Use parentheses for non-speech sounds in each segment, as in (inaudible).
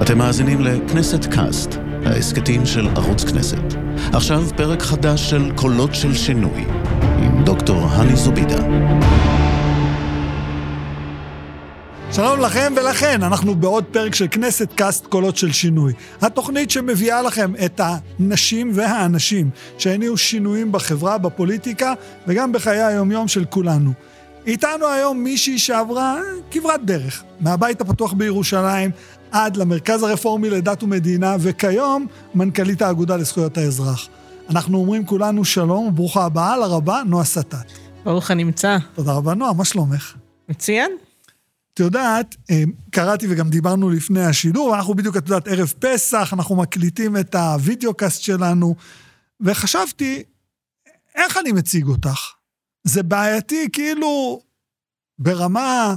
אתם מאזינים לכנסת קאסט, ההסכתים של ערוץ כנסת. עכשיו פרק חדש של קולות של שינוי, עם דוקטור הני זובידה. שלום לכם ולכן, אנחנו בעוד פרק של כנסת קאסט קולות של שינוי. התוכנית שמביאה לכם את הנשים והאנשים שהניעו שינויים בחברה, בפוליטיקה וגם בחיי היומיום של כולנו. איתנו היום מישהי שעברה כברת דרך, מהבית הפתוח בירושלים עד למרכז הרפורמי לדת ומדינה, וכיום מנכ"לית האגודה לזכויות האזרח. אנחנו אומרים כולנו שלום וברוכה הבאה לרבה, נועה סטט. ברוך הנמצא. תודה רבה, נועה, מה שלומך? מצוין. את יודעת, אה, קראתי וגם דיברנו לפני השידור, ואנחנו בדיוק, את יודעת, ערב פסח, אנחנו מקליטים את הוידאו קאסט שלנו, וחשבתי, איך אני מציג אותך? זה בעייתי, כאילו, ברמה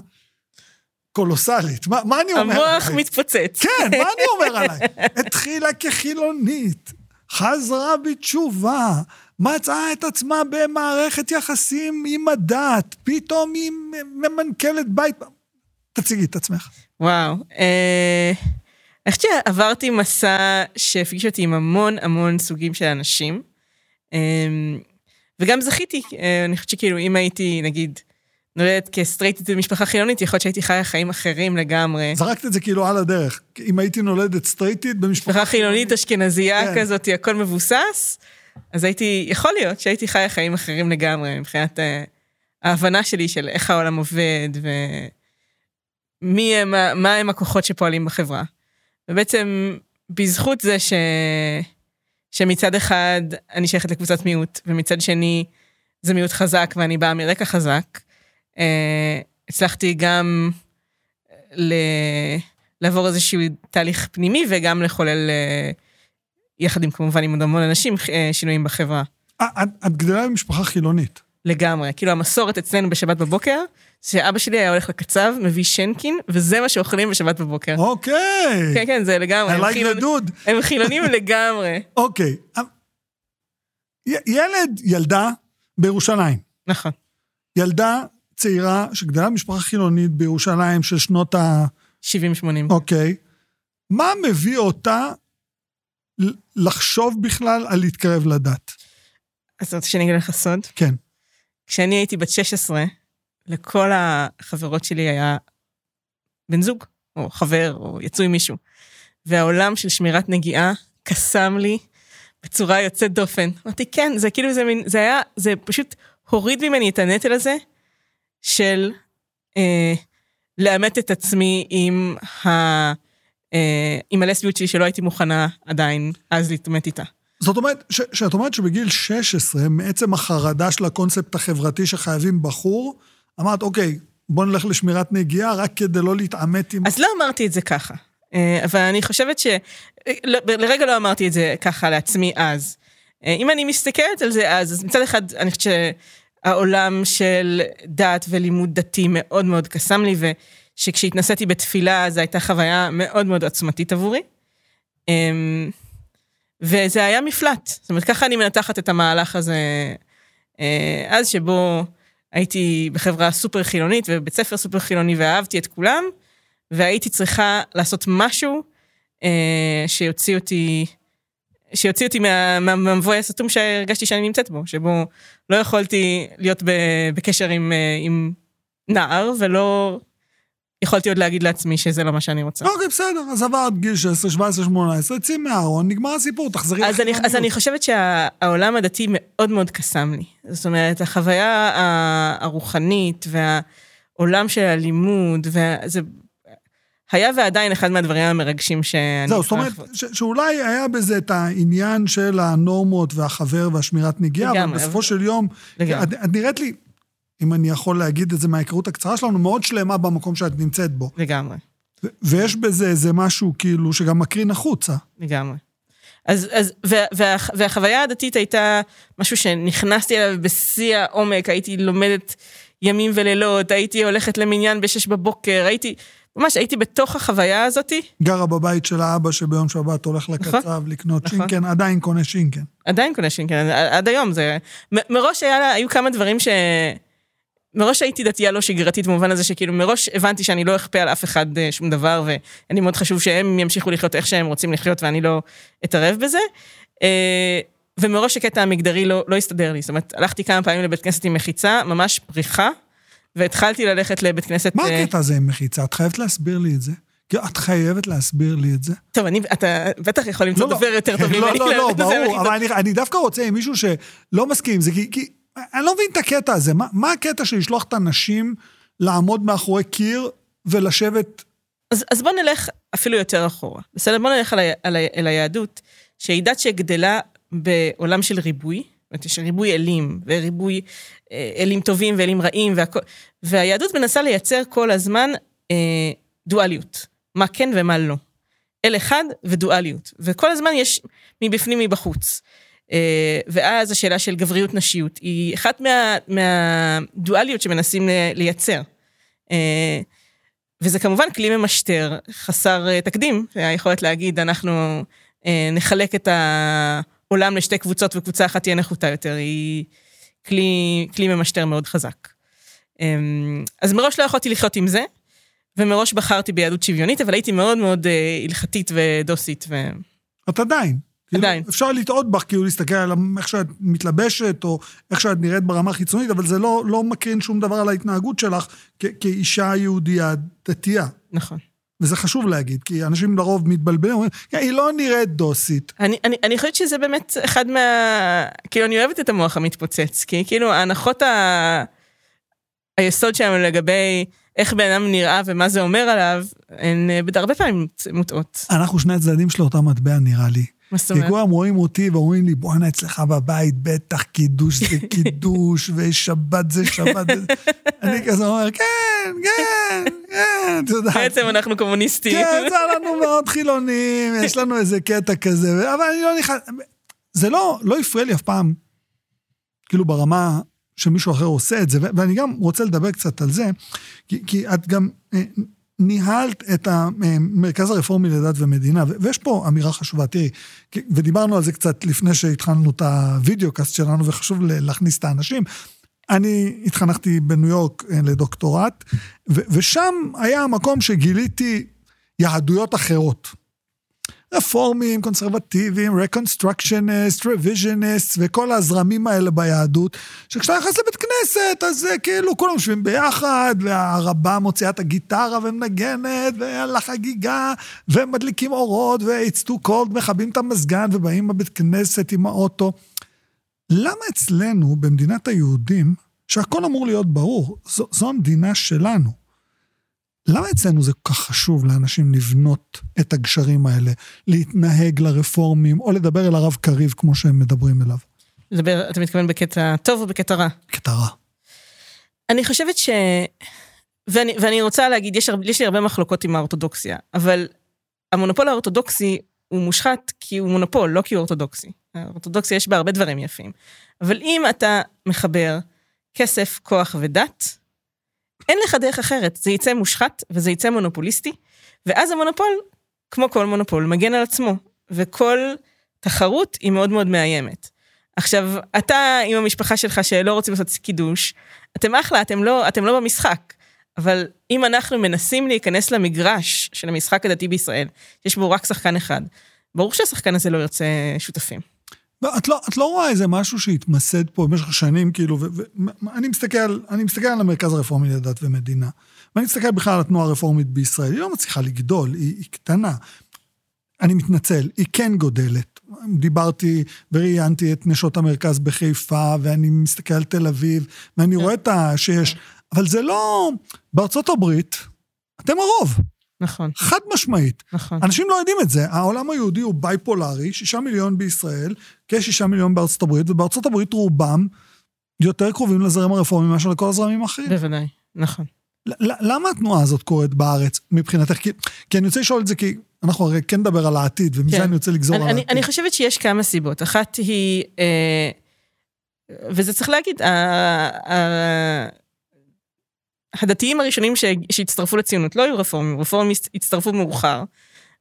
קולוסלית. מה, מה אני אומר המוח עליי? מתפוצץ. כן, מה אני אומר (laughs) עליי? התחילה כחילונית, חזרה בתשובה, מצאה את עצמה במערכת יחסים עם הדת, פתאום היא ממנכ"לת בית. תציגי את עצמך. וואו. אה, אני חושבת שעברתי מסע שהפגיש אותי עם המון המון סוגים של אנשים. אה, וגם זכיתי, אה, אני חושבת שכאילו אם הייתי, נגיד, נולדת כסטרייטית במשפחה חילונית, יכול להיות שהייתי חיה חיים אחרים לגמרי. זרקת את זה כאילו על הדרך. אם הייתי נולדת סטרייטית במשפחה משפחה חילונית אשכנזייה כן. כזאת, הכל מבוסס, אז הייתי, יכול להיות שהייתי חיה חיים אחרים לגמרי, מבחינת אה, ההבנה שלי של איך העולם עובד, ומי הם, מה הם הכוחות שפועלים בחברה. ובעצם, בזכות זה ש... שמצד אחד אני שייכת לקבוצת מיעוט, ומצד שני זה מיעוט חזק ואני באה מרקע חזק, הצלחתי גם ל... לעבור איזשהו תהליך פנימי וגם לחולל, אה, יחד עם כמובן עם עוד המון אנשים, אה, שינויים בחברה. אה, את, את גדלה במשפחה חילונית. לגמרי. כאילו המסורת אצלנו בשבת בבוקר, שאבא שלי היה הולך לקצב, מביא שנקין, וזה מה שאוכלים בשבת בבוקר. אוקיי. כן, כן, זה לגמרי. I like חילונ- the dude. הם חילונים לגמרי. (laughs) אוקיי. י- ילד, ילדה בירושלים. נכון. ילדה צעירה שגדלה במשפחה חילונית בירושלים של שנות ה... 70-80. אוקיי. מה מביא אותה לחשוב בכלל על להתקרב לדת? אז אתה רוצה שאני אגיד לך סוד? כן. כשאני הייתי בת 16, לכל החברות שלי היה בן זוג, או חבר, או יצאו עם מישהו. והעולם של שמירת נגיעה קסם לי בצורה יוצאת דופן. אמרתי, כן, זה כאילו, זה מין, זה היה, זה פשוט הוריד ממני את הנטל הזה של אה, לאמת את עצמי עם, ה, אה, עם הלסביות שלי שלא הייתי מוכנה עדיין אז להתעמת איתה. זאת אומרת, ש- שאת אומרת שבגיל 16, מעצם החרדה של הקונספט החברתי שחייבים בחור, אמרת, אוקיי, בוא נלך לשמירת נגיעה רק כדי לא להתעמת עם... אז לא אמרתי את זה ככה, אה, אבל אני חושבת ש... לא- לרגע לא אמרתי את זה ככה לעצמי אז. אה, אם אני מסתכלת על זה אז, אז מצד אחד אני חושבת שהעולם של דת ולימוד דתי מאוד מאוד קסם לי, ושכשהתנסיתי בתפילה זו הייתה חוויה מאוד מאוד עוצמתית עבורי. אמ, וזה היה מפלט, זאת אומרת ככה אני מנתחת את המהלך הזה אה, אז שבו הייתי בחברה סופר חילונית ובבית ספר סופר חילוני ואהבתי את כולם, והייתי צריכה לעשות משהו אה, שיוציא אותי, שיוציא אותי מה- מה- מהמבוי הסתום שהרגשתי שאני נמצאת בו, שבו לא יכולתי להיות בקשר עם, אה, עם נער, ולא יכולתי עוד להגיד לעצמי שזה לא מה שאני רוצה. אוקיי, בסדר, אז עברת גיל 16, 17, 18, צאי מהארון, נגמר הסיפור, תחזרי אז אני. אז אני חושבת שהעולם הדתי מאוד מאוד קסם לי. זאת אומרת, החוויה הרוחנית והעולם של הלימוד, וזה היה ועדיין אחד מהדברים המרגשים שאני... זהו, זאת אומרת. ש- שאולי היה בזה את העניין של הנורמות והחבר והשמירת נגיעה, אבל בסופו של יום. את, את נראית לי, אם אני יכול להגיד את זה מההיכרות הקצרה שלנו, מאוד שלמה במקום שאת נמצאת בו. לגמרי, ו- ויש בזה איזה משהו כאילו שגם מקרין החוצה. לגמרי. אז, אז, וה, וה, והחוויה הדתית הייתה משהו שנכנסתי אליו בשיא העומק, הייתי לומדת ימים ולילות, הייתי הולכת למניין בשש בבוקר, הייתי, ממש הייתי בתוך החוויה הזאתי, גרה בבית של האבא שביום שבת הולך לקצב לקנות נכון. שינקן, עדיין קונה שינקן. עדיין קונה שינקן, עד היום זה... מ- מראש היה, לה- היו כמה דברים ש... מראש הייתי דתייה לא שגרתית במובן הזה שכאילו מראש הבנתי שאני לא אכפה על אף אחד אה, שום דבר ואני מאוד חשוב שהם ימשיכו לחיות איך שהם רוצים לחיות ואני לא אתערב בזה. אה, ומראש הקטע המגדרי לא, לא הסתדר לי, זאת אומרת, הלכתי כמה פעמים לבית כנסת עם מחיצה, ממש פריחה, והתחלתי ללכת לבית כנסת... מה הקטע הזה עם מחיצה? את חייבת להסביר לי את זה. את חייבת להסביר לי את זה. טוב, אני, אתה בטח יכול למצוא לא, דובר לא. יותר טוב (laughs) ממני. לא, לא, לא, ברור, אבל אני, אני דווקא רוצה עם מישהו שלא מסכים עם זה, כי, כי אני לא מבין את הקטע הזה. מה, מה הקטע של לשלוח את הנשים לעמוד מאחורי קיר ולשבת... אז, אז בוא נלך אפילו יותר אחורה. בסדר? בוא נלך על, ה, על, ה, על היהדות, שהיא דת שגדלה בעולם של ריבוי, יש ריבוי אלים, וריבוי אה, אלים טובים ואלים רעים, והכל, והיהדות מנסה לייצר כל הזמן אה, דואליות, מה כן ומה לא. אל אחד ודואליות, וכל הזמן יש מבפנים מבחוץ. אה, ואז השאלה של גבריות נשיות היא אחת מה, מהדואליות שמנסים לייצר. אה, וזה כמובן כלי ממשטר חסר אה, תקדים, היכולת להגיד אנחנו נחלק את העולם לשתי קבוצות וקבוצה אחת תהיה נחותה יותר, היא כלי, כלי ממשטר מאוד חזק. אז מראש לא יכולתי לחיות עם זה, ומראש בחרתי ביהדות שוויונית, אבל הייתי מאוד מאוד הלכתית ודוסית. ו... את עדיין. כאילו, עדיין. אפשר לטעות בך, כאילו להסתכל על איך שאת מתלבשת, או איך שאת נראית ברמה החיצונית, אבל זה לא, לא מקרין שום דבר על ההתנהגות שלך כ- כאישה יהודייה דתייה. נכון. וזה חשוב להגיד, כי אנשים לרוב מתבלבלים, אומרים, היא לא נראית דוסית. אני, אני, אני חושבת שזה באמת אחד מה... כאילו, אני אוהבת את המוח המתפוצץ, כי כאילו, ההנחות ה... היסוד שלנו לגבי איך בן אדם נראה ומה זה אומר עליו, הן אה, הרבה פעמים מוטעות. אנחנו שני הצדדים של אותה מטבע, נראה לי. מה זאת אומרת? כי כולם רואים אותי ואומרים לי, בואנה, אצלך בבית, בטח קידוש זה (laughs) קידוש, ושבת זה שבת. אני כזה אומר, כן, כן, כן, אתה יודע. בעצם אנחנו קומוניסטים. כן, זה לנו מאוד חילונים, יש לנו איזה קטע כזה, אבל אני לא נכנס... זה לא, לא הפריע לי אף פעם, כאילו ברמה שמישהו אחר עושה את זה, ואני גם רוצה לדבר קצת על זה, כי, כי את גם אה, ניהלת את המרכז הרפורמי לדת ומדינה, ויש פה אמירה חשובה, תראי, ודיברנו על זה קצת לפני שהתחלנו את ה video cast שלנו, וחשוב להכניס את האנשים. אני התחנכתי בניו יורק אה, לדוקטורט, ושם היה המקום שגיליתי יהדויות אחרות. רפורמים, קונסרבטיביים, Reconstructionist, Revisionist, וכל הזרמים האלה ביהדות, שכשאתה נכנס לבית כנסת, אז זה כאילו כולם יושבים ביחד, והרבה מוציאה את הגיטרה ומנגנת, ויאללה חגיגה, ומדליקים אורות, ו-it's too cold, מכבים את המזגן, ובאים לבית כנסת עם האוטו. למה אצלנו, במדינת היהודים, שהכל אמור להיות ברור, זו, זו המדינה שלנו. למה אצלנו זה כל כך חשוב לאנשים לבנות את הגשרים האלה, להתנהג לרפורמים, או לדבר אל הרב קריב כמו שהם מדברים אליו? לדבר, אתה מתכוון בקטע טוב או בקטע רע? בקטע רע. אני חושבת ש... ואני, ואני רוצה להגיד, יש, יש לי הרבה מחלוקות עם האורתודוקסיה, אבל המונופול האורתודוקסי הוא מושחת כי הוא מונופול, לא כי הוא אורתודוקסי. האורתודוקסיה יש בה הרבה דברים יפים. אבל אם אתה מחבר כסף, כוח ודת, אין לך דרך אחרת, זה יצא מושחת וזה יצא מונופוליסטי, ואז המונופול, כמו כל מונופול, מגן על עצמו, וכל תחרות היא מאוד מאוד מאיימת. עכשיו, אתה עם המשפחה שלך שלא רוצים לעשות קידוש, אתם אחלה, אתם לא, אתם לא במשחק. אבל אם אנחנו מנסים להיכנס למגרש של המשחק הדתי בישראל, יש בו רק שחקן אחד, ברור שהשחקן הזה לא ירצה שותפים. לא, את לא, את לא רואה איזה משהו שהתמסד פה במשך שנים, כאילו, ואני מסתכל, אני מסתכל על המרכז הרפורמי לדת ומדינה, ואני מסתכל בכלל על התנועה הרפורמית בישראל, היא לא מצליחה לגדול, היא, היא קטנה. אני מתנצל, היא כן גודלת. דיברתי וראיינתי את נשות המרכז בחיפה, ואני מסתכל על תל אביב, ואני רואה את ה... שיש... אבל זה לא... בארצות הברית, אתם הרוב. נכון. חד משמעית. נכון. אנשים לא יודעים את זה. העולם היהודי הוא בייפולרי, שישה מיליון בישראל, כשישה מיליון בארצות הברית, ובארצות הברית רובם יותר קרובים לזרם הרפורמי מאשר לכל הזרמים האחרים. בוודאי, נכון. למה התנועה הזאת קורית בארץ מבחינתך? כי, כי אני רוצה לשאול את זה כי אנחנו הרי כן נדבר על העתיד, ומזה כן. אני רוצה לגזור אני, על אני, העתיד. אני חושבת שיש כמה סיבות. אחת היא, אה, וזה צריך להגיד, אה, אה, הדתיים הראשונים שהצטרפו לציונות לא היו רפורמים, רפורמים הצטרפו מאוחר,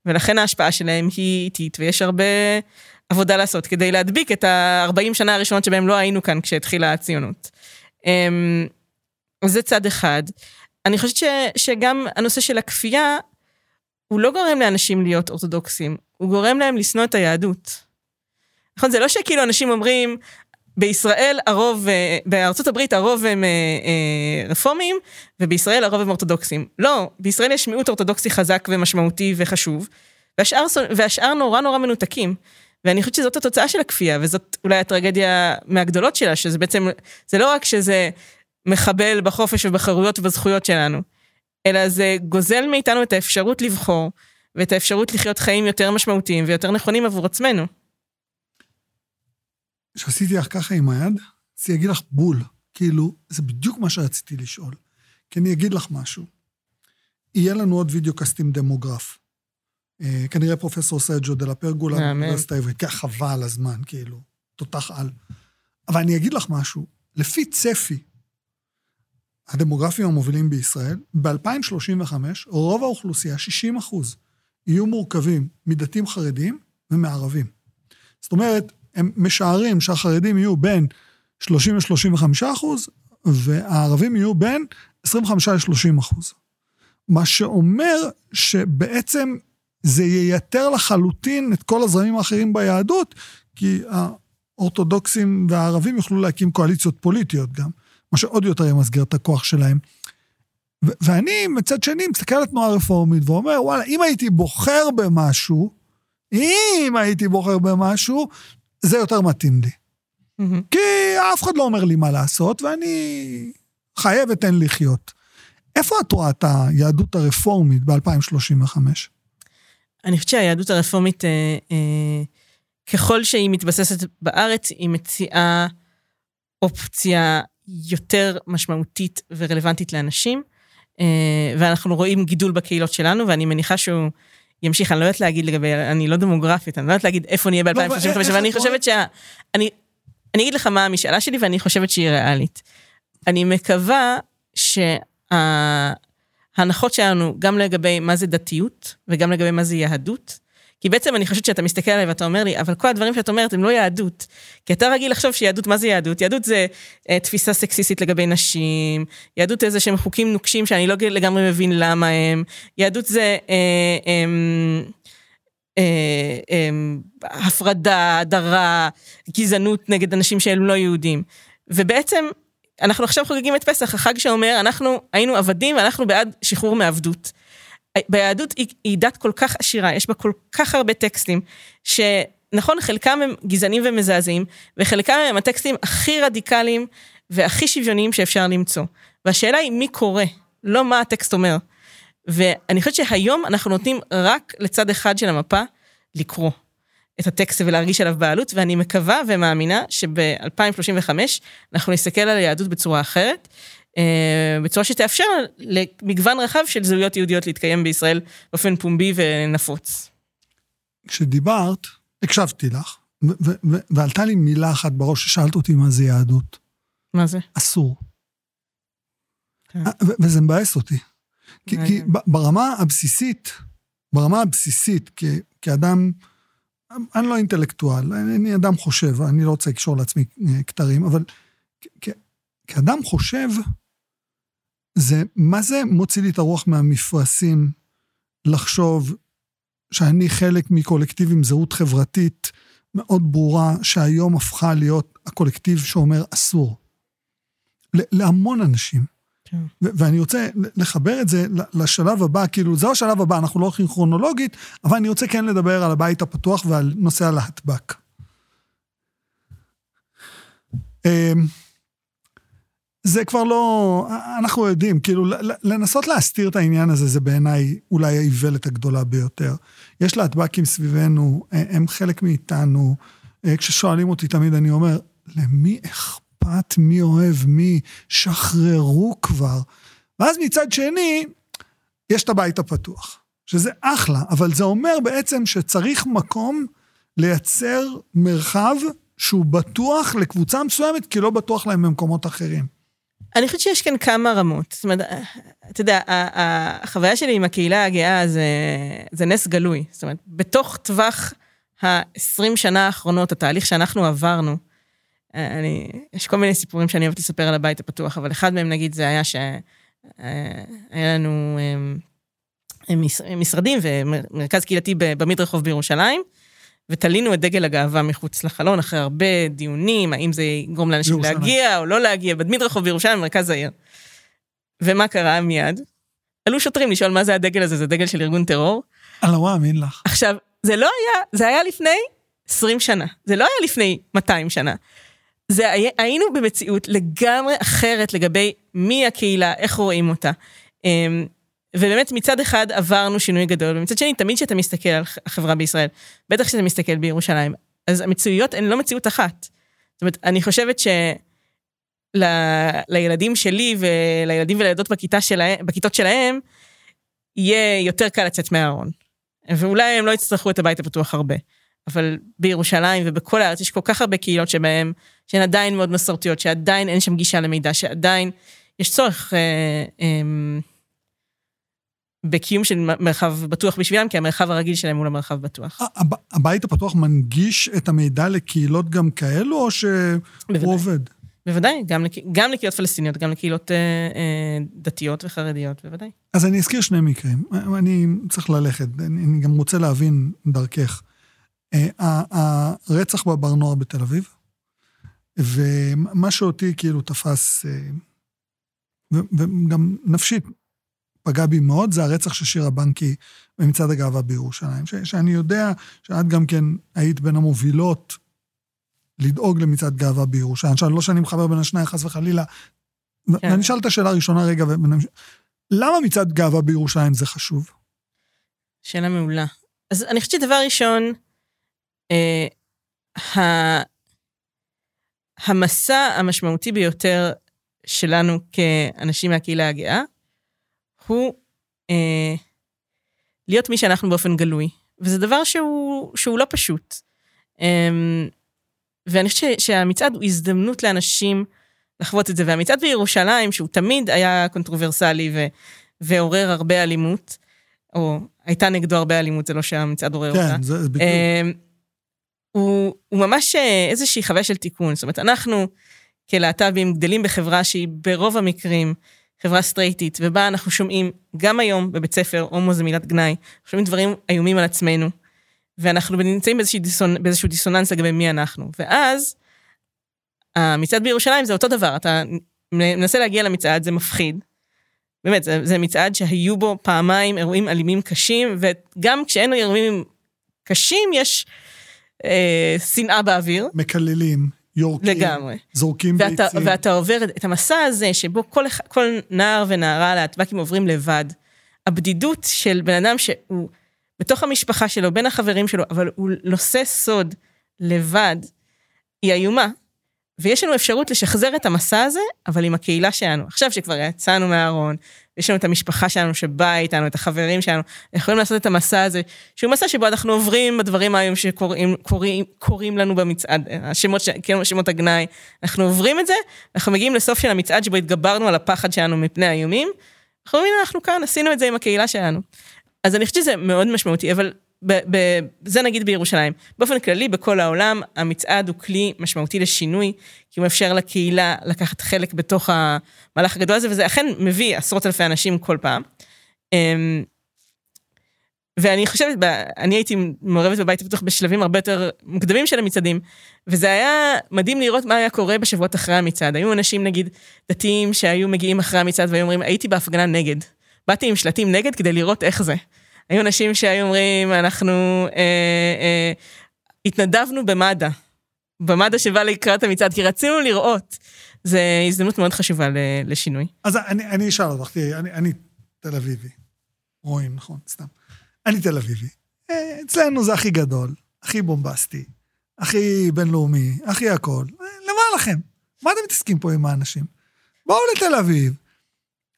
ולכן ההשפעה שלהם היא איטית, ויש הרבה עבודה לעשות כדי להדביק את ה-40 שנה הראשונות שבהם לא היינו כאן כשהתחילה הציונות. אמ, זה צד אחד. אני חושבת ש, שגם הנושא של הכפייה, הוא לא גורם לאנשים להיות אורתודוקסים, הוא גורם להם לשנוא את היהדות. נכון, זה לא שכאילו אנשים אומרים, בישראל הרוב, אה, בארצות הברית הרוב הם אה, אה, רפורמים, ובישראל הרוב הם אורתודוקסים. לא, בישראל יש מיעוט אורתודוקסי חזק ומשמעותי וחשוב, והשאר, והשאר נורא נורא מנותקים. ואני חושבת שזאת התוצאה של הכפייה, וזאת אולי הטרגדיה מהגדולות שלה, שזה בעצם, זה לא רק שזה מחבל בחופש ובחירויות ובזכויות שלנו, אלא זה גוזל מאיתנו את האפשרות לבחור, ואת האפשרות לחיות חיים יותר משמעותיים ויותר נכונים עבור עצמנו. כשעשיתי לך ככה עם היד, רציתי להגיד לך בול. כאילו, זה בדיוק מה שרציתי לשאול. כי אני אגיד לך משהו. יהיה לנו עוד וידאו קאסטים דמוגרף. אה, כנראה פרופסור סג'ו דה לפרגולה באוניברסיטה העברית, כי חבל הזמן, כאילו, תותח על. אבל אני אגיד לך משהו, לפי צפי, הדמוגרפים המובילים בישראל, ב-2035 רוב האוכלוסייה, 60 אחוז, יהיו מורכבים מדתיים חרדים ומערבים. זאת אומרת, הם משערים שהחרדים יהיו בין 30 ל-35 אחוז, והערבים יהיו בין 25 ל-30 אחוז. מה שאומר שבעצם זה ייתר לחלוטין את כל הזרמים האחרים ביהדות, כי האורתודוקסים והערבים יוכלו להקים קואליציות פוליטיות גם, מה שעוד יותר ימסגר את הכוח שלהם. ואני מצד שני מסתכל על התנועה הרפורמית ואומר, וואלה, אם הייתי בוחר במשהו, אם הייתי בוחר במשהו, זה יותר מתאים לי. Mm-hmm. כי אף אחד לא אומר לי מה לעשות, ואני חיה ותן לחיות. איפה את רואה את היהדות הרפורמית ב-2035? אני חושבת שהיהדות הרפורמית, אה, אה, ככל שהיא מתבססת בארץ, היא מציעה אופציה יותר משמעותית ורלוונטית לאנשים, אה, ואנחנו רואים גידול בקהילות שלנו, ואני מניחה שהוא ימשיך, אני לא יודעת להגיד לגבי, אני לא דמוגרפית, אני לא יודעת להגיד איפה נהיה ב-2035, לא, אבל אני חושבת שה... אני, אני אגיד לך מה המשאלה שלי, ואני חושבת שהיא ריאלית. אני מקווה שההנחות שלנו, גם לגבי מה זה דתיות, וגם לגבי מה זה יהדות, כי בעצם אני חושבת שאתה מסתכל עליי ואתה אומר לי, אבל כל הדברים שאת אומרת הם לא יהדות. כי אתה רגיל לחשוב שיהדות, מה זה יהדות? יהדות זה אה, תפיסה סקסיסטית לגבי נשים, יהדות איזה שהם חוקים נוקשים שאני לא לגמרי מבין למה הם, יהדות זה... אה, אה, אה, אה, הפרדה, הדרה, גזענות נגד אנשים שהם לא יהודים. ובעצם אנחנו עכשיו חוגגים את פסח, החג שאומר, אנחנו היינו עבדים ואנחנו בעד שחרור מעבדות. ביהדות היא, היא דת כל כך עשירה, יש בה כל כך הרבה טקסטים, שנכון, חלקם הם גזענים ומזעזעים, וחלקם הם הטקסטים הכי רדיקליים והכי שוויוניים שאפשר למצוא. והשאלה היא מי קורא, לא מה הטקסט אומר. ואני חושבת שהיום אנחנו נותנים רק לצד אחד של המפה לקרוא את הטקסט ולהרגיש עליו בעלות, ואני מקווה ומאמינה שב-2035 אנחנו נסתכל על היהדות בצורה אחרת, בצורה שתאפשר למגוון רחב של זהויות יהודיות להתקיים בישראל באופן פומבי ונפוץ. כשדיברת, הקשבתי לך, ועלתה לי מילה אחת בראש ששאלת אותי מה זה יהדות. מה זה? אסור. כן. אה, וזה מבאס אותי. כי, כי ברמה הבסיסית, ברמה הבסיסית, כ, כאדם, אני לא אינטלקטואל, אני אדם חושב, אני לא רוצה לקשור לעצמי אה, כתרים, אבל כ, כאדם חושב, זה, מה זה מוציא לי את הרוח מהמפרשים לחשוב שאני חלק מקולקטיב עם זהות חברתית מאוד ברורה, שהיום הפכה להיות הקולקטיב שאומר אסור. להמון אנשים. כן. ואני רוצה לחבר את זה לשלב הבא, כאילו זה השלב הבא, אנחנו לא הולכים כרונולוגית, אבל אני רוצה כן לדבר על הבית הפתוח ועל נושא הלהטב"ק. זה כבר לא, אנחנו יודעים, כאילו, לנסות להסתיר את העניין הזה, זה בעיניי אולי האיוולת הגדולה ביותר. יש להטב"קים סביבנו, הם חלק מאיתנו. כששואלים אותי תמיד, אני אומר, למי אכפת? מי אוהב מי? שחררו כבר. ואז מצד שני, יש את הבית הפתוח, שזה אחלה, אבל זה אומר בעצם שצריך מקום לייצר מרחב שהוא בטוח לקבוצה מסוימת, כי לא בטוח להם במקומות אחרים. אני חושבת שיש כאן כמה רמות. זאת אומרת, אתה יודע, החוויה שלי עם הקהילה הגאה זה, זה נס גלוי. זאת אומרת, בתוך טווח ה-20 שנה האחרונות, התהליך שאנחנו עברנו, אני, יש כל מיני סיפורים שאני אוהבת לספר על הבית הפתוח, אבל אחד מהם נגיד זה היה שהיה לנו משרדים ומרכז קהילתי במדרחוב בירושלים, ותלינו את דגל הגאווה מחוץ לחלון אחרי הרבה דיונים, האם זה יגרום לאנשים. להגיע או לא להגיע, במדרחוב בירושלים, מרכז העיר. ומה קרה מיד? עלו שוטרים לשאול מה זה הדגל הזה, זה דגל של ארגון טרור. אני לא מאמין לך. עכשיו, זה לא היה, זה היה לפני 20 שנה, זה לא היה לפני 200 שנה. זה היה, היינו במציאות לגמרי אחרת לגבי מי הקהילה, איך רואים אותה. אמ, ובאמת מצד אחד עברנו שינוי גדול, ומצד שני תמיד כשאתה מסתכל על החברה בישראל, בטח כשאתה מסתכל בירושלים, אז המציאויות הן לא מציאות אחת. זאת אומרת, אני חושבת ש... ל, לילדים שלי ולילדים ולילדות בכיתה שלהם, בכיתות שלהם, יהיה יותר קל לצאת מהארון. ואולי הם לא יצטרכו את הבית הפתוח הרבה. אבל בירושלים ובכל הארץ יש כל כך הרבה קהילות שבהן, שהן עדיין מאוד מסורתיות, שעדיין אין שם גישה למידע, שעדיין יש צורך אה, אה, בקיום של מרחב בטוח בשבילם, כי המרחב הרגיל שלהם הוא לא מרחב בטוח. הבית הפתוח מנגיש את המידע לקהילות גם כאלו, או שהוא בוודאי. עובד? בוודאי, גם, לק... גם לקהילות פלסטיניות, גם לקהילות אה, אה, דתיות וחרדיות, בוודאי. אז אני אזכיר שני מקרים. אני צריך ללכת, אני, אני גם רוצה להבין דרכך. אה, הרצח בבר נוער בתל אביב, ומה שאותי כאילו תפס, אה, וגם נפשית פגע בי מאוד, זה הרצח של שירה בנקי במצעד הגאווה בירושלים. ש, שאני יודע שאת גם כן היית בין המובילות לדאוג למצעד גאווה בירושלים. עכשיו, לא שאני מחבר בין השניים, חס וחלילה. כן. ואני אשאל את השאלה הראשונה רגע, ונמש... למה מצעד גאווה בירושלים זה חשוב? שאלה מעולה. אז אני חושבת שדבר ראשון, אה, ה... המסע המשמעותי ביותר שלנו כאנשים מהקהילה הגאה, הוא אה, להיות מי שאנחנו באופן גלוי. וזה דבר שהוא, שהוא לא פשוט. אה, ואני חושבת שהמצעד הוא הזדמנות לאנשים לחוות את זה. והמצעד בירושלים, שהוא תמיד היה קונטרוברסלי ו, ועורר הרבה אלימות, או הייתה נגדו הרבה אלימות, זה לא שהמצעד עורר כן, אותה. כן, זה בדיוק. אה, הוא, הוא ממש אה, איזושהי חוויה של תיקון. זאת אומרת, אנחנו כלהט"בים גדלים בחברה שהיא ברוב המקרים חברה סטרייטית, ובה אנחנו שומעים, גם היום בבית ספר, הומו זה מילת גנאי, שומעים דברים איומים על עצמנו, ואנחנו נמצאים באיזשהו, דיסונ... באיזשהו דיסוננס לגבי מי אנחנו. ואז, המצעד בירושלים זה אותו דבר, אתה מנסה להגיע למצעד, זה מפחיד. באמת, זה, זה מצעד שהיו בו פעמיים אירועים אלימים קשים, וגם כשאין אירועים קשים, יש אה, שנאה באוויר. מקללים. יורקים, לגמרי. זורקים ואתה, ביצים. ואתה עובר את המסע הזה, שבו כל, כל נער ונערה להטב"קים עוברים לבד. הבדידות של בן אדם שהוא בתוך המשפחה שלו, בין החברים שלו, אבל הוא נושא סוד לבד, היא איומה. ויש לנו אפשרות לשחזר את המסע הזה, אבל עם הקהילה שלנו. עכשיו שכבר יצאנו מהארון, יש לנו את המשפחה שלנו שבאה איתנו, את החברים שלנו, יכולים לעשות את המסע הזה, שהוא מסע שבו אנחנו עוברים בדברים היום שקורים לנו במצעד, השמות, כן, שמות הגנאי, אנחנו עוברים את זה, אנחנו מגיעים לסוף של המצעד שבו התגברנו על הפחד שלנו מפני האיומים, אנחנו אומרים, אנחנו כאן, עשינו את זה עם הקהילה שלנו. אז אני חושבת שזה מאוד משמעותי, אבל ב- ב- זה נגיד בירושלים. באופן כללי, בכל העולם, המצעד הוא כלי משמעותי לשינוי, כי הוא מאפשר לקהילה לקחת חלק בתוך המהלך הגדול הזה, וזה אכן מביא עשרות אלפי אנשים כל פעם. אמ, ואני חושבת, אני הייתי מעורבת בבית הפתוח בשלבים הרבה יותר מוקדמים של המצעדים, וזה היה מדהים לראות מה היה קורה בשבועות אחרי המצעד. היו אנשים, נגיד, דתיים שהיו מגיעים אחרי המצעד והיו אומרים, הייתי בהפגנה נגד. באתי עם שלטים נגד כדי לראות איך זה. היו אנשים שהיו אומרים, אנחנו אה, אה, התנדבנו במד"א, במד"א שבא לקראת המצעד, כי רצינו לראות. זו הזדמנות מאוד חשובה לשינוי. אז אני, אני אשאל אותך, תראי, אני, אני תל אביבי. רואים, נכון, סתם. אני תל אביבי. אה, אצלנו זה הכי גדול, הכי בומבסטי, הכי בינלאומי, הכי הכל. אה, למה לכם? מה אתם מתעסקים פה עם האנשים? בואו לתל אביב.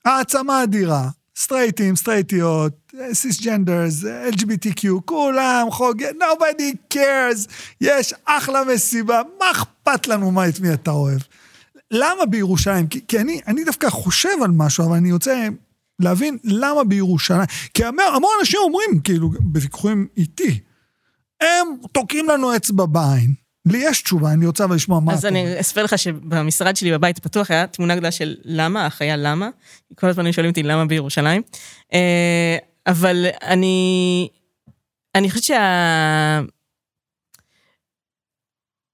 העצמה אדירה, סטרייטים, סטרייטיות, cisgenders, LGBTQ, כולם חוג... nobody cares, יש אחלה מסיבה, מה אכפת לנו מה את מי אתה אוהב? למה בירושלים? כי, כי אני, אני דווקא חושב על משהו, אבל אני רוצה להבין למה בירושלים. כי המון אנשים אומרים, כאילו, בוויכוחים איתי, הם תוקעים לנו אצבע בעין. לי יש תשובה, אני רוצה אבל לשמוע מה אז אני אספר לך שבמשרד שלי בבית הפתוח היה תמונה גדולה של למה, האח היה למה. כל הזמן שואלים אותי למה בירושלים. אה, אבל אני, אני חושבת שה...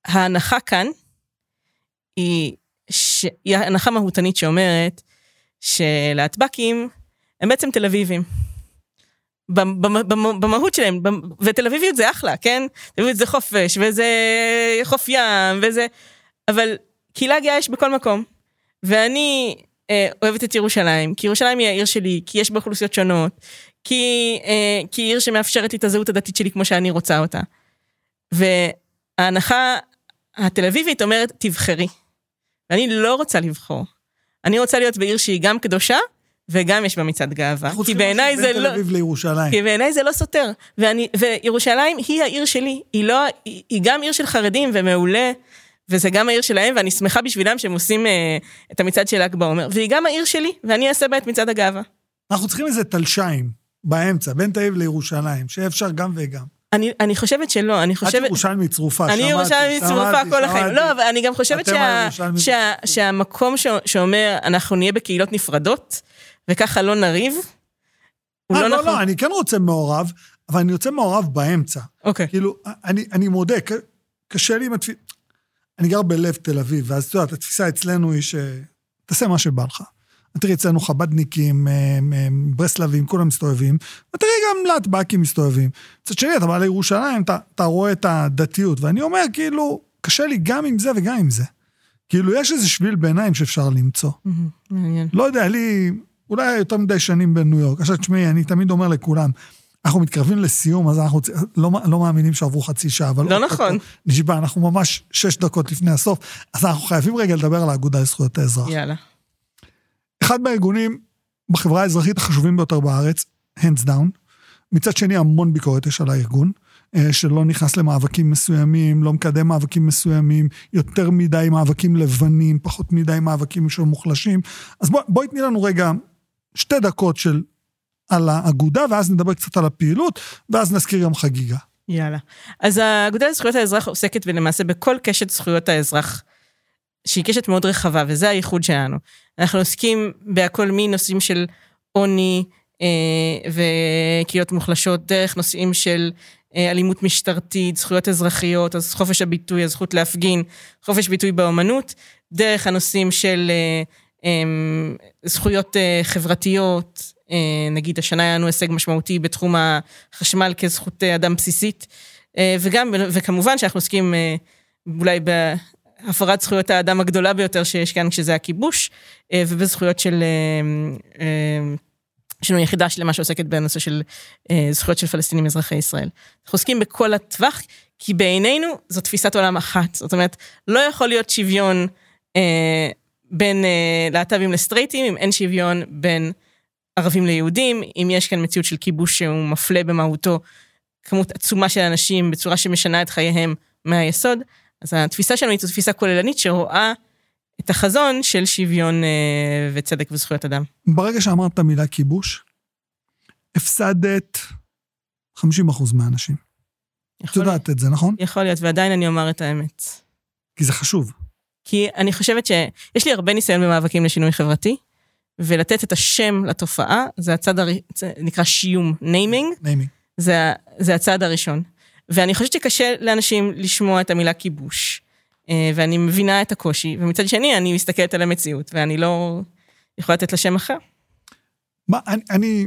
ההנחה כאן היא, ש... היא הנחה מהותנית שאומרת שלהטב"קים הם בעצם תל אביבים. במהות שלהם, ותל אביביות זה אחלה, כן? תל אביביות זה חופש, וזה חוף ים, וזה... אבל קהילה גאה יש בכל מקום. ואני אה, אוהבת את ירושלים, כי ירושלים היא העיר שלי, כי יש בה אוכלוסיות שונות, כי, אה, כי עיר שמאפשרת לי את הזהות הדתית שלי כמו שאני רוצה אותה. וההנחה התל אביבית אומרת, תבחרי. ואני לא רוצה לבחור. אני רוצה להיות בעיר שהיא גם קדושה, וגם יש בה מצעד גאווה. כי בעיניי זה לא... תל אביב לירושלים. כי בעיניי זה לא סותר. ואני, וירושלים היא העיר שלי, היא לא, היא, היא גם עיר של חרדים ומעולה, וזה גם העיר שלהם, ואני שמחה בשבילם שהם עושים אה, את המצעד של ל"ג בעומר. והיא גם העיר שלי, ואני אעשה בה את מצעד הגאווה. אנחנו צריכים איזה תלשיים באמצע, בין תל אביב לירושלים, שיהיה אפשר גם וגם. אני, אני חושבת שלא, אני חושבת... את ירושלמית צרופה, שמעתי, אני ירושלמית צרופה כל החיים. לא, אבל אני גם חושבת שה, שה, שהמקום ש, שאומר, אנחנו נהיה בקהילות נפרדות, וככה לא נריב, הוא לא, לא נכון. לא, לא, אני כן רוצה מעורב, אבל אני רוצה מעורב באמצע. אוקיי. כאילו, אני, אני מודה, קשה לי עם התפיסה... אני גר בלב תל אביב, ואז את יודעת, התפיסה אצלנו היא ש... תעשה מה שבא לך. תראי, אצלנו חבדניקים, אה, אה, ברסלבים, כולם מסתובבים, ותראי גם להטב"קים מסתובבים. מצד שני, אתה בא לירושלים, אתה, אתה רואה את הדתיות, ואני אומר, כאילו, קשה לי גם עם זה וגם עם זה. כאילו, יש איזה שביל ביניים שאפשר למצוא. מעניין. לא יודע, לי, אולי יותר מדי שנים בניו יורק. עכשיו, תשמעי, אני תמיד אומר לכולם, אנחנו מתקרבים לסיום, אז אנחנו לא, לא מאמינים שעברו חצי שעה, אבל... לא נכון. נשבע, אנחנו ממש שש דקות לפני הסוף, אז אנחנו חייבים רגע לדבר על האגודה לזכויות האזרח. יאללה. אחד מהארגונים בחברה האזרחית החשובים ביותר בארץ, hands down. מצד שני, המון ביקורת יש על הארגון, אה, שלא נכנס למאבקים מסוימים, לא מקדם מאבקים מסוימים, יותר מדי מאבקים לבנים, פחות מדי מאבקים של מוחלשים. אז בוא, בואי תני לנו רגע שתי דקות של על האגודה, ואז נדבר קצת על הפעילות, ואז נזכיר גם חגיגה. יאללה. אז האגודה לזכויות האזרח עוסקת למעשה בכל קשת זכויות האזרח, שהיא קשת מאוד רחבה, וזה הייחוד שלנו. אנחנו עוסקים בהכל מנושאים של עוני אה, וקהילות מוחלשות, דרך נושאים של אה, אלימות משטרתית, זכויות אזרחיות, אז חופש הביטוי, הזכות להפגין, חופש ביטוי באומנות, דרך הנושאים של אה, אה, זכויות אה, חברתיות, אה, נגיד השנה היה לנו הישג משמעותי בתחום החשמל כזכות אה, אדם בסיסית, אה, וגם, וכמובן שאנחנו עוסקים אולי בהפרת זכויות האדם הגדולה ביותר שיש כאן, שזה הכיבוש, ובזכויות של... יש לנו יחידה שלמה שעוסקת בנושא של זכויות של פלסטינים אזרחי ישראל. אנחנו עוסקים בכל הטווח, כי בעינינו זו תפיסת עולם אחת. זאת אומרת, לא יכול להיות שוויון בין להט"בים לסטרייטים, אם אין שוויון בין ערבים ליהודים, אם יש כאן מציאות של כיבוש שהוא מפלה במהותו כמות עצומה של אנשים בצורה שמשנה את חייהם מהיסוד, אז התפיסה שלנו היא תפיסה כוללנית שרואה את החזון של שוויון אה, וצדק וזכויות אדם. ברגע שאמרת מילה כיבוש, הפסדת 50% מהאנשים. את יודעת את זה, נכון? יכול להיות, ועדיין אני אומר את האמת. כי זה חשוב. כי אני חושבת שיש לי הרבה ניסיון במאבקים לשינוי חברתי, ולתת את השם לתופעה, זה הצעד, הר... זה נקרא שיום, naming. naming. זה, זה הצעד הראשון. ואני חושבת שקשה לאנשים לשמוע את המילה כיבוש, אה, ואני מבינה את הקושי, ומצד שני אני מסתכלת על המציאות, ואני לא יכולה לתת לה שם אחר. מה, אני, אני,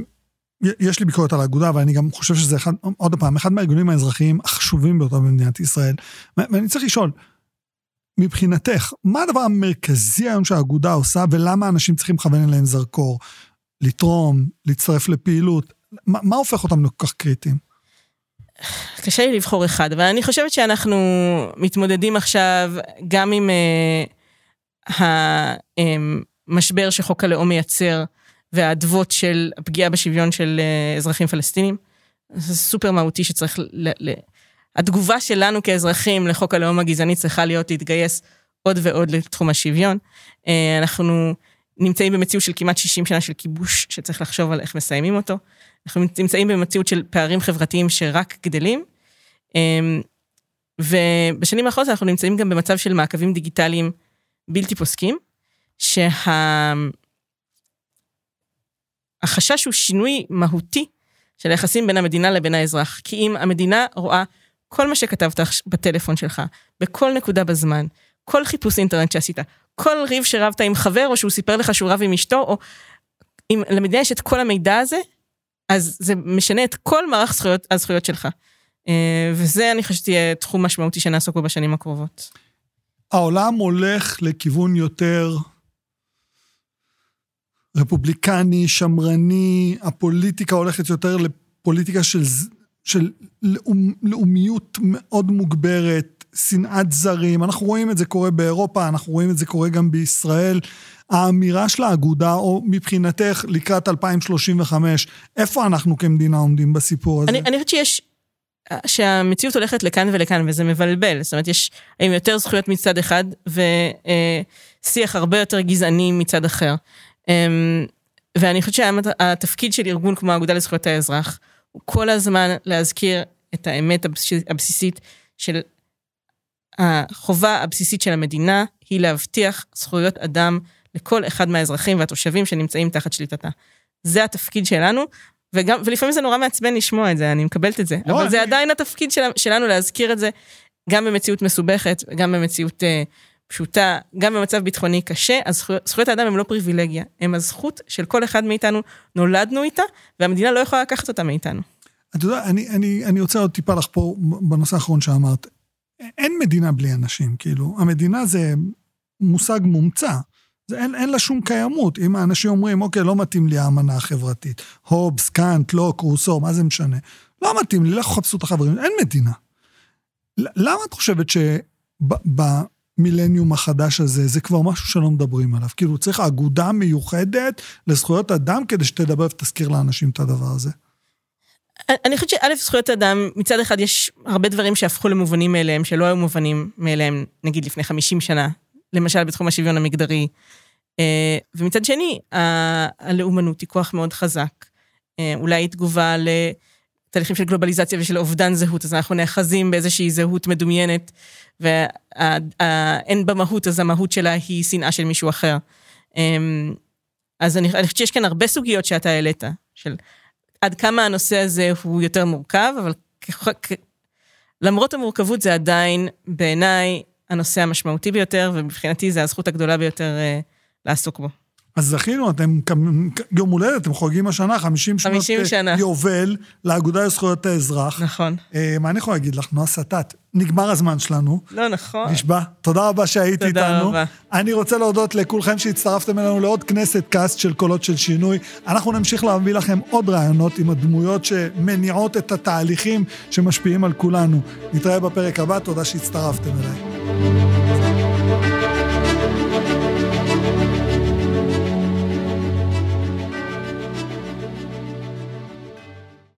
יש לי ביקורת על האגודה, אבל אני גם חושב שזה אחד, עוד פעם, אחד מהארגונים האזרחיים החשובים ביותר במדינת ישראל. ואני צריך לשאול, מבחינתך, מה הדבר המרכזי היום שהאגודה עושה ולמה אנשים צריכים לכוון אליהם זרקור? לתרום, להצטרף לפעילות? מה, מה הופך אותם לכל כך קריטיים? קשה לי לבחור אחד, אבל אני חושבת שאנחנו מתמודדים עכשיו גם עם uh, המשבר שחוק הלאום מייצר והאדוות של הפגיעה בשוויון של uh, אזרחים פלסטינים. זה סופר מהותי שצריך ל- ל- התגובה שלנו כאזרחים לחוק הלאום הגזעני צריכה להיות להתגייס עוד ועוד לתחום השוויון. אה, אנחנו נמצאים במציאות של כמעט 60 שנה של כיבוש, שצריך לחשוב על איך מסיימים אותו. אנחנו נמצאים במציאות של פערים חברתיים שרק גדלים. אה, ובשנים האחרונות אנחנו נמצאים גם במצב של מעקבים דיגיטליים בלתי פוסקים, שהחשש שה... הוא שינוי מהותי של היחסים בין המדינה לבין האזרח. כי אם המדינה רואה כל מה שכתבת בטלפון שלך, בכל נקודה בזמן, כל חיפוש אינטרנט שעשית, כל ריב שרבת עם חבר, או שהוא סיפר לך שהוא רב עם אשתו, או אם למדינה יש את כל המידע הזה, אז זה משנה את כל מערך זכויות, הזכויות שלך. אה, וזה אני חושבת שתהיה תחום משמעותי שנעסוק בו בשנים הקרובות. העולם הולך לכיוון יותר רפובליקני, שמרני, הפוליטיקה הולכת יותר לפוליטיקה של, של לאומ, לאומיות מאוד מוגברת, שנאת זרים, אנחנו רואים את זה קורה באירופה, אנחנו רואים את זה קורה גם בישראל. האמירה של האגודה, או מבחינתך לקראת 2035, איפה אנחנו כמדינה עומדים בסיפור הזה? אני, אני חושבת שיש, שהמציאות הולכת לכאן ולכאן, וזה מבלבל. זאת אומרת, יש עם יותר זכויות מצד אחד, ושיח הרבה יותר גזעני מצד אחר. אמ, ואני חושבת שהתפקיד של ארגון כמו האגודה לזכויות האזרח, הוא כל הזמן להזכיר את האמת הבסיסית של החובה הבסיסית של המדינה היא להבטיח זכויות אדם לכל אחד מהאזרחים והתושבים שנמצאים תחת שליטתה. זה התפקיד שלנו, וגם, ולפעמים זה נורא מעצבן לשמוע את זה, אני מקבלת את זה, לא, אבל אני... זה עדיין התפקיד של, שלנו להזכיר את זה, גם במציאות מסובכת, גם במציאות uh, פשוטה, גם במצב ביטחוני קשה, אז זכויות, זכויות האדם הן לא פריבילגיה, הן הזכות של כל אחד מאיתנו, נולדנו איתה, והמדינה לא יכולה לקחת אותה מאיתנו. אתה יודע, אני, אני, אני רוצה עוד טיפה פה בנושא האחרון שאמרת. אין מדינה בלי אנשים, כאילו, המדינה זה מושג מומצא. זה אין, אין לה שום קיימות. אם האנשים אומרים, אוקיי, לא מתאים לי האמנה החברתית, הובס, קאנט, לוק, רוסו, מה זה משנה? לא מתאים לי, לכו חפשו את החברים, אין מדינה. למה את חושבת שבמילניום החדש הזה, זה כבר משהו שלא מדברים עליו? כאילו, צריך אגודה מיוחדת לזכויות אדם כדי שתדבר ותזכיר לאנשים את הדבר הזה. אני חושבת שא', זכויות אדם, מצד אחד יש הרבה דברים שהפכו למובנים מאליהם, שלא היו מובנים מאליהם, נגיד לפני 50 שנה, למשל בתחום השוויון המגדרי. אה, ומצד שני, הלאומנות היא כוח מאוד חזק. אה, אולי היא תגובה לתהליכים של גלובליזציה ושל אובדן זהות, אז אנחנו נאחזים באיזושהי זהות מדומיינת, ואין במהות, אז המהות שלה היא שנאה של מישהו אחר. אה, אז אני, אני חושבת שיש כאן הרבה סוגיות שאתה העלית, של עד כמה הנושא הזה הוא יותר מורכב, אבל כ... למרות המורכבות זה עדיין, בעיניי, הנושא המשמעותי ביותר, ומבחינתי זה הזכות הגדולה ביותר uh, לעסוק בו. אז זכינו, אתם יום הולדת, אתם חוגגים השנה 50 שנות 50 אה, שנה. יובל לאגודה לזכויות האזרח. נכון. אה, מה אני יכול להגיד לך? נועה סטט, נגמר הזמן שלנו. לא נכון. נשבע. תודה רבה שהיית תודה איתנו. תודה רבה. אני רוצה להודות לכולכם שהצטרפתם אלינו לעוד כנסת קאסט של קולות של שינוי. אנחנו נמשיך להביא לכם עוד רעיונות עם הדמויות שמניעות את התהליכים שמשפיעים על כולנו. נתראה בפרק הבא, תודה שהצטרפתם אליי.